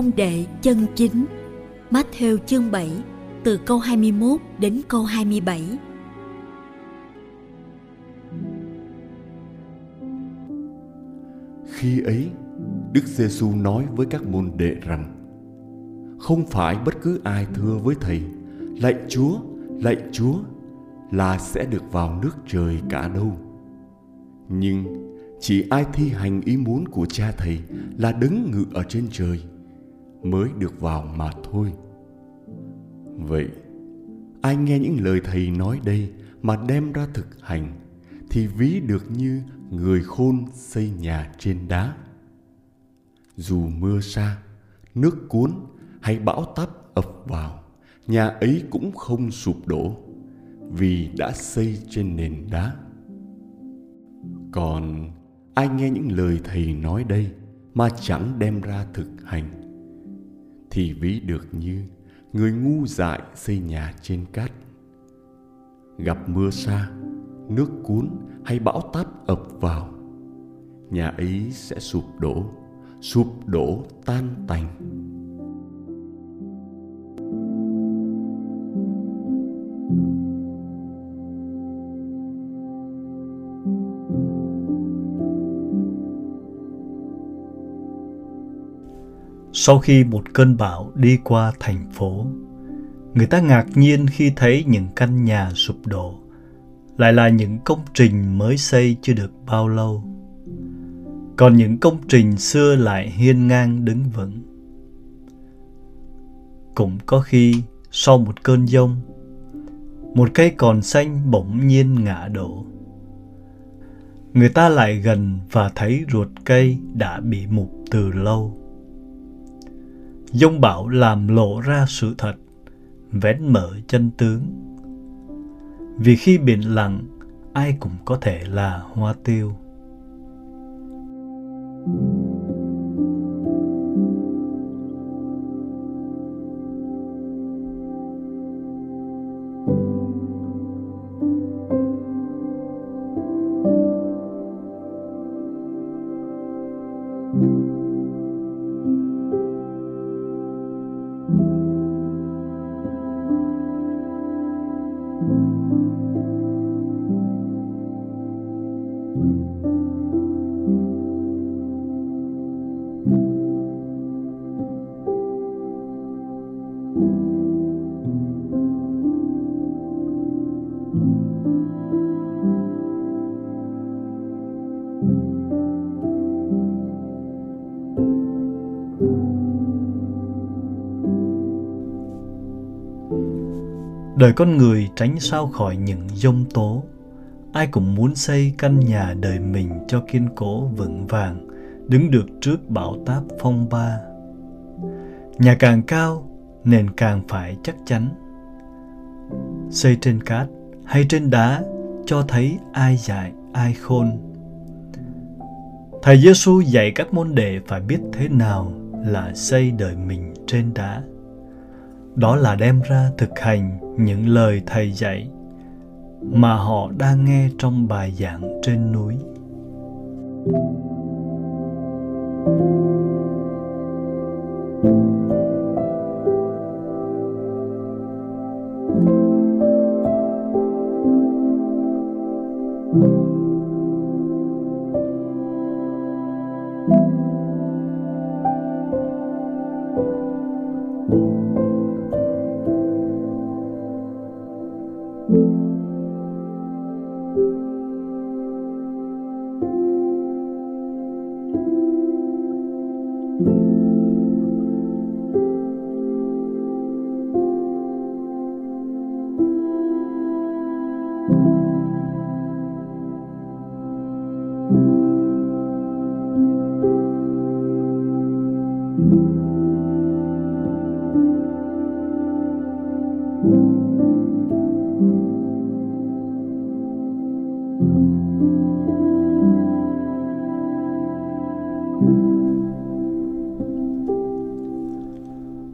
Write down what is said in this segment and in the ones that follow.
Môn đệ chân chính Matthew chương 7 từ câu 21 đến câu 27 Khi ấy, Đức Giêsu nói với các môn đệ rằng: Không phải bất cứ ai thưa với thầy: Lạy Chúa, lạy Chúa là sẽ được vào nước trời cả đâu. Nhưng chỉ ai thi hành ý muốn của cha thầy là đứng ngự ở trên trời mới được vào mà thôi. Vậy, ai nghe những lời thầy nói đây mà đem ra thực hành, thì ví được như người khôn xây nhà trên đá. Dù mưa xa, nước cuốn hay bão táp ập vào, nhà ấy cũng không sụp đổ vì đã xây trên nền đá. Còn ai nghe những lời thầy nói đây mà chẳng đem ra thực hành thì ví được như người ngu dại xây nhà trên cát. Gặp mưa xa, nước cuốn hay bão táp ập vào, nhà ấy sẽ sụp đổ sụp đổ tan tành. Sau khi một cơn bão đi qua thành phố, người ta ngạc nhiên khi thấy những căn nhà sụp đổ, lại là những công trình mới xây chưa được bao lâu. Còn những công trình xưa lại hiên ngang đứng vững. Cũng có khi sau một cơn giông, một cây còn xanh bỗng nhiên ngã đổ. Người ta lại gần và thấy ruột cây đã bị mục từ lâu Dông bão làm lộ ra sự thật, vén mở chân tướng. Vì khi biển lặng, ai cũng có thể là hoa tiêu. Đời con người tránh sao khỏi những dông tố. Ai cũng muốn xây căn nhà đời mình cho kiên cố vững vàng, đứng được trước bão táp phong ba. Nhà càng cao, nền càng phải chắc chắn. Xây trên cát hay trên đá cho thấy ai dạy, ai khôn. Thầy Giêsu dạy các môn đệ phải biết thế nào là xây đời mình trên đá đó là đem ra thực hành những lời thầy dạy mà họ đang nghe trong bài giảng trên núi.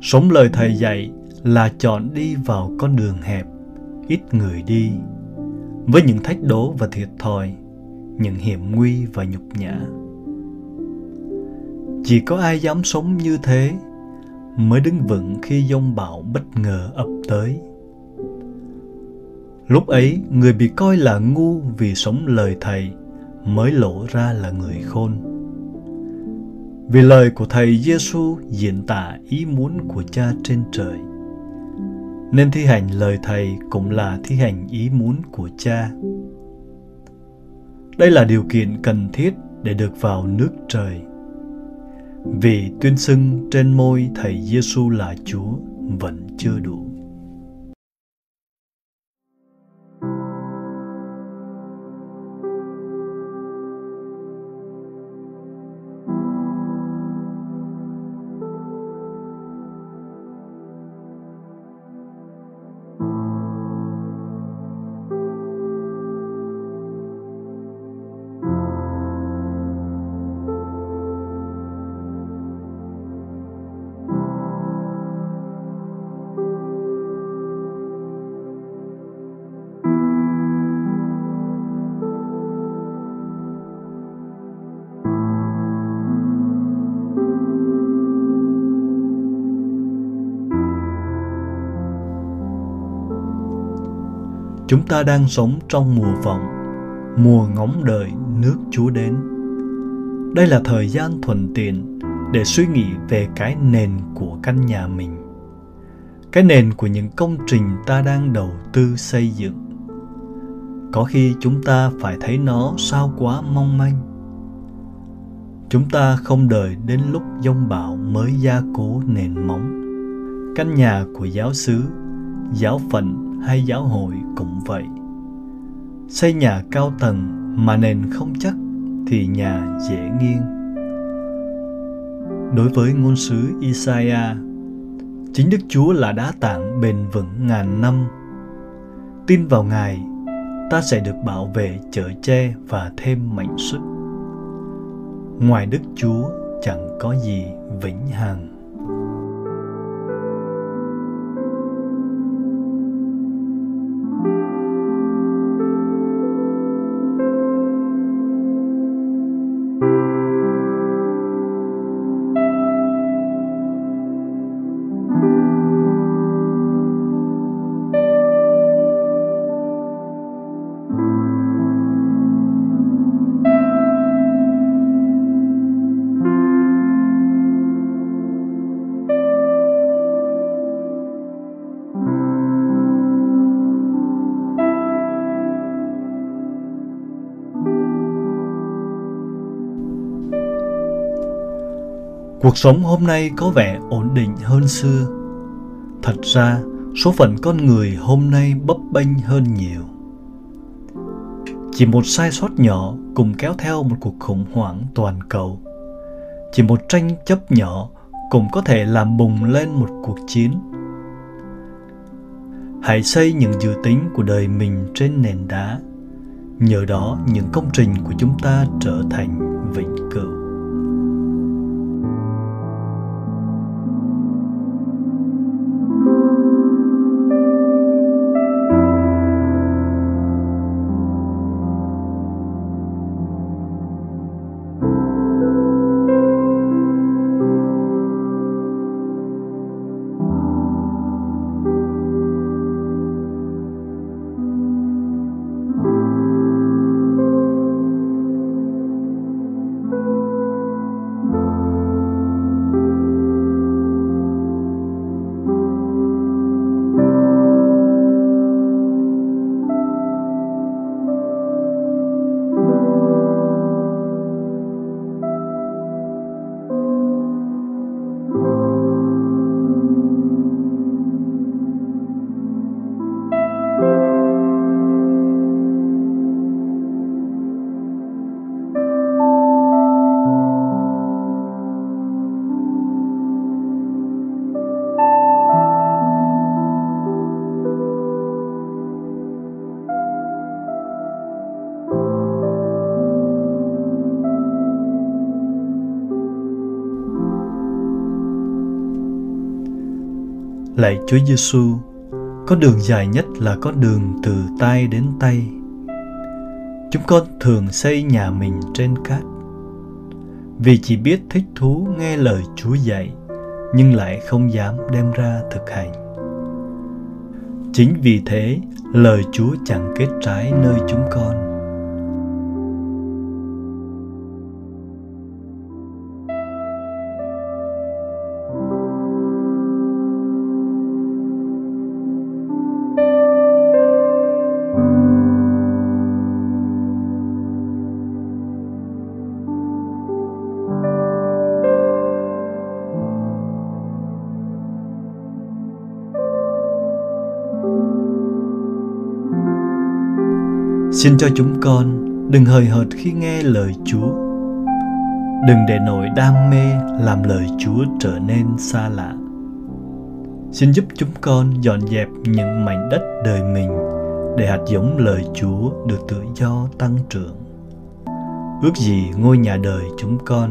Sống lời thầy dạy là chọn đi vào con đường hẹp, ít người đi, với những thách đố và thiệt thòi, những hiểm nguy và nhục nhã. Chỉ có ai dám sống như thế mới đứng vững khi dông bão bất ngờ ập tới. Lúc ấy, người bị coi là ngu vì sống lời thầy mới lộ ra là người khôn. Vì lời của Thầy Giêsu diễn tả ý muốn của Cha trên trời. Nên thi hành lời Thầy cũng là thi hành ý muốn của Cha. Đây là điều kiện cần thiết để được vào nước trời. Vì tuyên xưng trên môi Thầy Giêsu là Chúa vẫn chưa đủ. Chúng ta đang sống trong mùa vọng, mùa ngóng đợi nước Chúa đến. Đây là thời gian thuận tiện để suy nghĩ về cái nền của căn nhà mình. Cái nền của những công trình ta đang đầu tư xây dựng. Có khi chúng ta phải thấy nó sao quá mong manh. Chúng ta không đợi đến lúc giông bão mới gia cố nền móng. Căn nhà của giáo xứ, giáo phận hay giáo hội cũng vậy. Xây nhà cao tầng mà nền không chắc thì nhà dễ nghiêng. Đối với ngôn sứ Isaiah, chính Đức Chúa là đá tảng bền vững ngàn năm. Tin vào Ngài, ta sẽ được bảo vệ chở che và thêm mạnh sức. Ngoài Đức Chúa chẳng có gì vĩnh hằng. Cuộc sống hôm nay có vẻ ổn định hơn xưa. Thật ra, số phận con người hôm nay bấp bênh hơn nhiều. Chỉ một sai sót nhỏ cùng kéo theo một cuộc khủng hoảng toàn cầu. Chỉ một tranh chấp nhỏ cũng có thể làm bùng lên một cuộc chiến. Hãy xây những dự tính của đời mình trên nền đá. Nhờ đó những công trình của chúng ta trở thành vĩnh cửu. Lạy Chúa Giêsu, có đường dài nhất là có đường từ tay đến tay. Chúng con thường xây nhà mình trên cát vì chỉ biết thích thú nghe lời Chúa dạy nhưng lại không dám đem ra thực hành. Chính vì thế, lời Chúa chẳng kết trái nơi chúng con. Xin cho chúng con đừng hời hợt khi nghe lời Chúa. Đừng để nỗi đam mê làm lời Chúa trở nên xa lạ. Xin giúp chúng con dọn dẹp những mảnh đất đời mình để hạt giống lời Chúa được tự do tăng trưởng. Ước gì ngôi nhà đời chúng con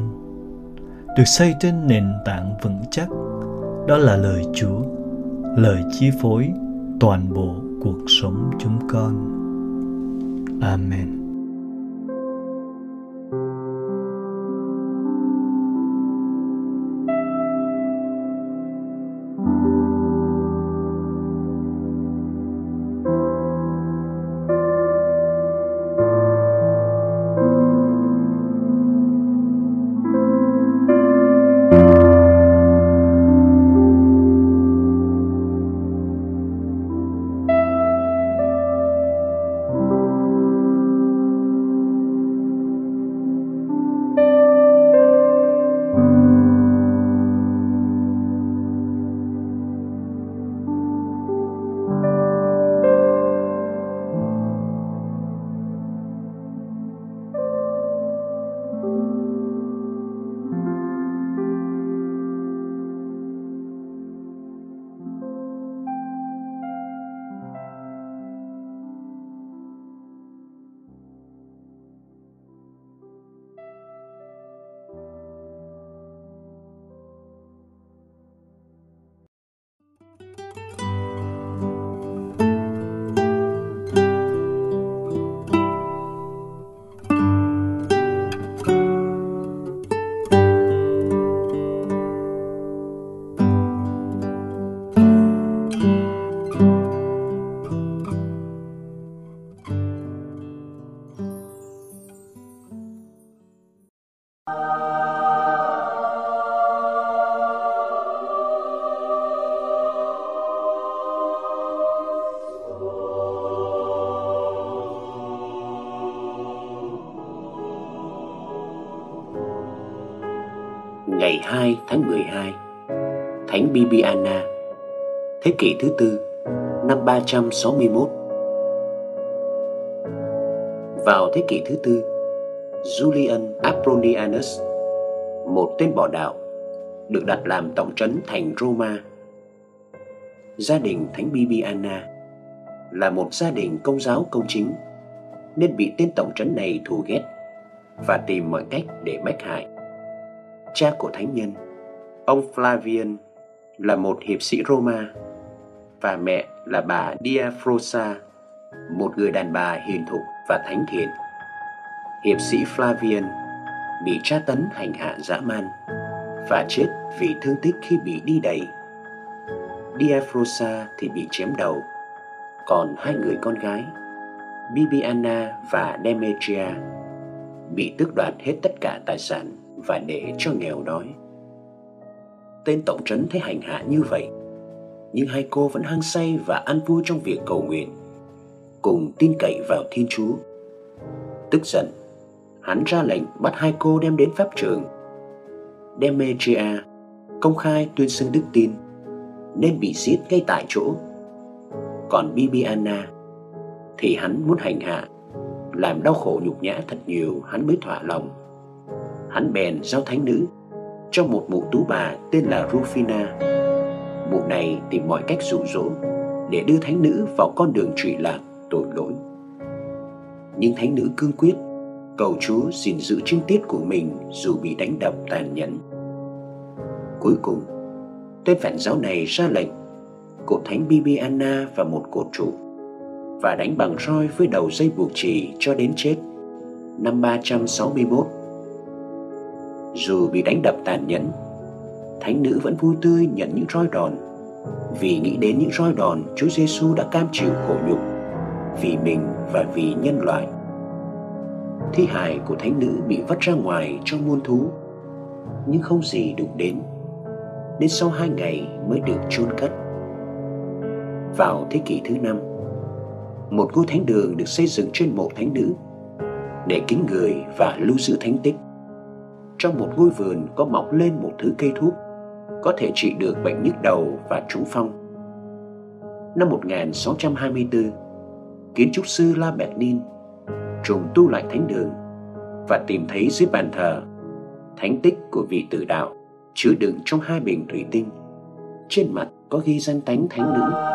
được xây trên nền tảng vững chắc, đó là lời Chúa, lời chi phối toàn bộ cuộc sống chúng con. Amen. Ngày 2 tháng 12 Thánh Bibiana Thế kỷ thứ tư năm 361 Vào thế kỷ thứ tư, Julian Apronianus, một tên bỏ đạo, được đặt làm tổng trấn thành Roma. Gia đình Thánh Bibiana là một gia đình công giáo công chính nên bị tên tổng trấn này thù ghét và tìm mọi cách để mách hại. Cha của thánh nhân, ông Flavian là một hiệp sĩ Roma và mẹ là bà Diafrosa, một người đàn bà hiền thục và thánh thiện. Hiệp sĩ Flavian bị tra tấn hành hạ dã man và chết vì thương tích khi bị đi đẩy. Diafrosa thì bị chém đầu, còn hai người con gái, Bibiana và Demetria, bị tước đoạt hết tất cả tài sản và để cho nghèo đói. Tên tổng trấn thấy hành hạ như vậy, nhưng hai cô vẫn hăng say và ăn vui trong việc cầu nguyện, cùng tin cậy vào Thiên Chúa. Tức giận, hắn ra lệnh bắt hai cô đem đến pháp trường. Demetria công khai tuyên xưng đức tin nên bị giết ngay tại chỗ. Còn Bibiana thì hắn muốn hành hạ, làm đau khổ nhục nhã thật nhiều hắn mới thỏa lòng. Hắn bèn giao thánh nữ cho một mụ tú bà tên là Rufina. Mụ này tìm mọi cách dụ dỗ để đưa thánh nữ vào con đường trụy lạc tội lỗi. Nhưng thánh nữ cương quyết cầu Chúa gìn giữ trinh tiết của mình dù bị đánh đập tàn nhẫn. Cuối cùng, tên phản giáo này ra lệnh cột thánh Bibiana và một cột trụ và đánh bằng roi với đầu dây buộc chỉ cho đến chết năm 361. Dù bị đánh đập tàn nhẫn, thánh nữ vẫn vui tươi nhận những roi đòn vì nghĩ đến những roi đòn Chúa Giêsu đã cam chịu khổ nhục vì mình và vì nhân loại. Thi hài của thánh nữ bị vắt ra ngoài trong muôn thú, nhưng không gì đụng đến, nên sau hai ngày mới được chôn cất. Vào thế kỷ thứ năm, một ngôi thánh đường được xây dựng trên mộ thánh nữ để kính người và lưu giữ thánh tích. Trong một ngôi vườn có mọc lên một thứ cây thuốc có thể trị được bệnh nhức đầu và trúng phong. Năm 1624, kiến trúc sư La Bernin trùng tu lại thánh đường và tìm thấy dưới bàn thờ thánh tích của vị tử đạo chứa đựng trong hai bình thủy tinh. Trên mặt có ghi danh tánh thánh nữ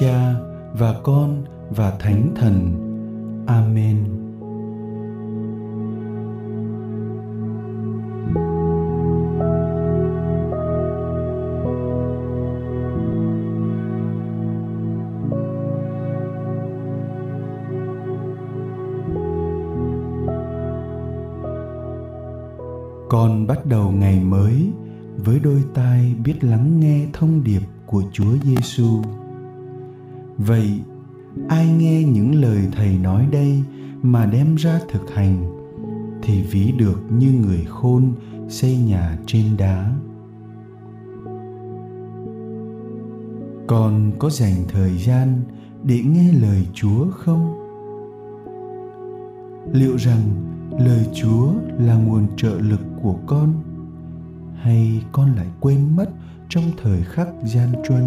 Cha và Con và Thánh Thần. Amen. Con bắt đầu ngày mới với đôi tai biết lắng nghe thông điệp của Chúa Giêsu. Vậy, ai nghe những lời thầy nói đây mà đem ra thực hành, thì ví được như người khôn xây nhà trên đá. Con có dành thời gian để nghe lời chúa không? Liệu rằng lời chúa là nguồn trợ lực của con, hay con lại quên mất trong thời khắc gian truân?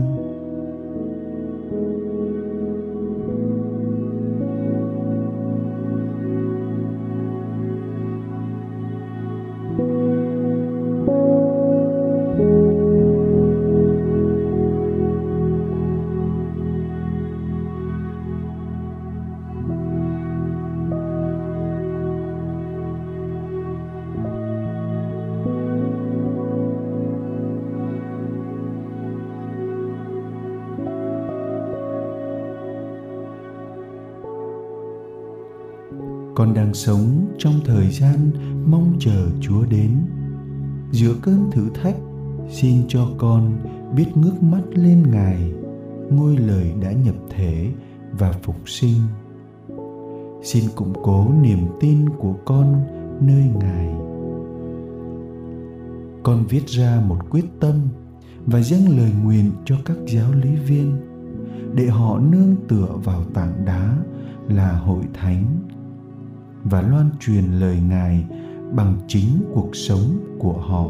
Con đang sống trong thời gian mong chờ chúa đến. Giữa cơn thử thách, xin cho con biết ngước mắt lên ngài, ngôi lời đã nhập thể và phục sinh. Xin củng cố niềm tin của con nơi ngài. Con viết ra một quyết tâm và dâng lời nguyện cho các giáo lý viên để họ nương tựa vào tảng đá là hội thánh và loan truyền lời ngài bằng chính cuộc sống của họ.